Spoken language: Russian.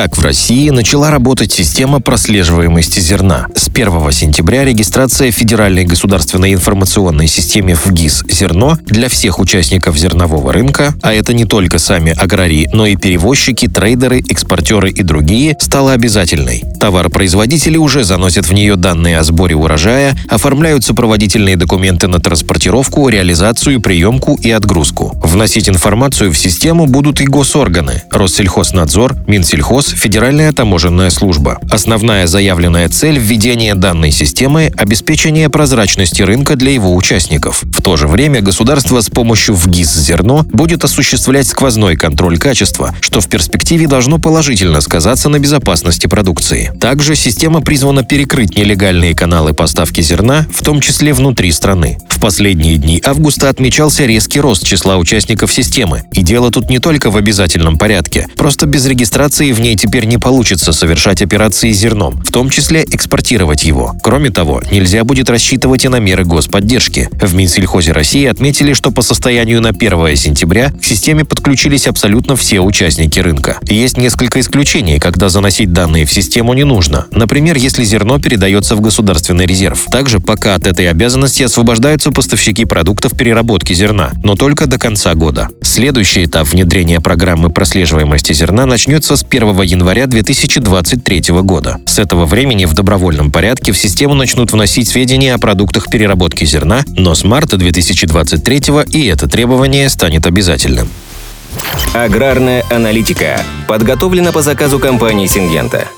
Как в России начала работать система прослеживаемости зерна? С 1 сентября регистрация Федеральной государственной информационной системе ФГИС «Зерно» для всех участников зернового рынка, а это не только сами аграрии, но и перевозчики, трейдеры, экспортеры и другие, стала обязательной. Товаропроизводители уже заносят в нее данные о сборе урожая, оформляют сопроводительные документы на транспортировку, реализацию, приемку и отгрузку. Вносить информацию в систему будут и госорганы – Россельхознадзор, Минсельхоз, Федеральная таможенная служба. Основная заявленная цель введения данной системы – обеспечение прозрачности рынка для его участников. В то же время государство с помощью ВГИС «Зерно» будет осуществлять сквозной контроль качества, что в перспективе должно положительно сказаться на безопасности продукции. Также система призвана перекрыть нелегальные каналы поставки зерна, в том числе внутри страны. В последние дни августа отмечался резкий рост числа участников системы. И дело тут не только в обязательном порядке. Просто без регистрации в ней теперь не получится совершать операции с зерном, в том числе экспортировать его. Кроме того, нельзя будет рассчитывать и на меры господдержки. В Минсельхозе России отметили, что по состоянию на 1 сентября к системе подключились абсолютно все участники рынка. Есть несколько исключений, когда заносить данные в систему не нужно. Например, если зерно передается в государственный резерв. Также пока от этой обязанности освобождаются поставщики продуктов переработки зерна, но только до конца года. Следующий этап внедрения программы прослеживаемости зерна начнется с 1 января 2023 года. С этого времени в добровольном порядке в систему начнут вносить сведения о продуктах переработки зерна, но с марта 2023 и это требование станет обязательным. Аграрная аналитика подготовлена по заказу компании «Сингента».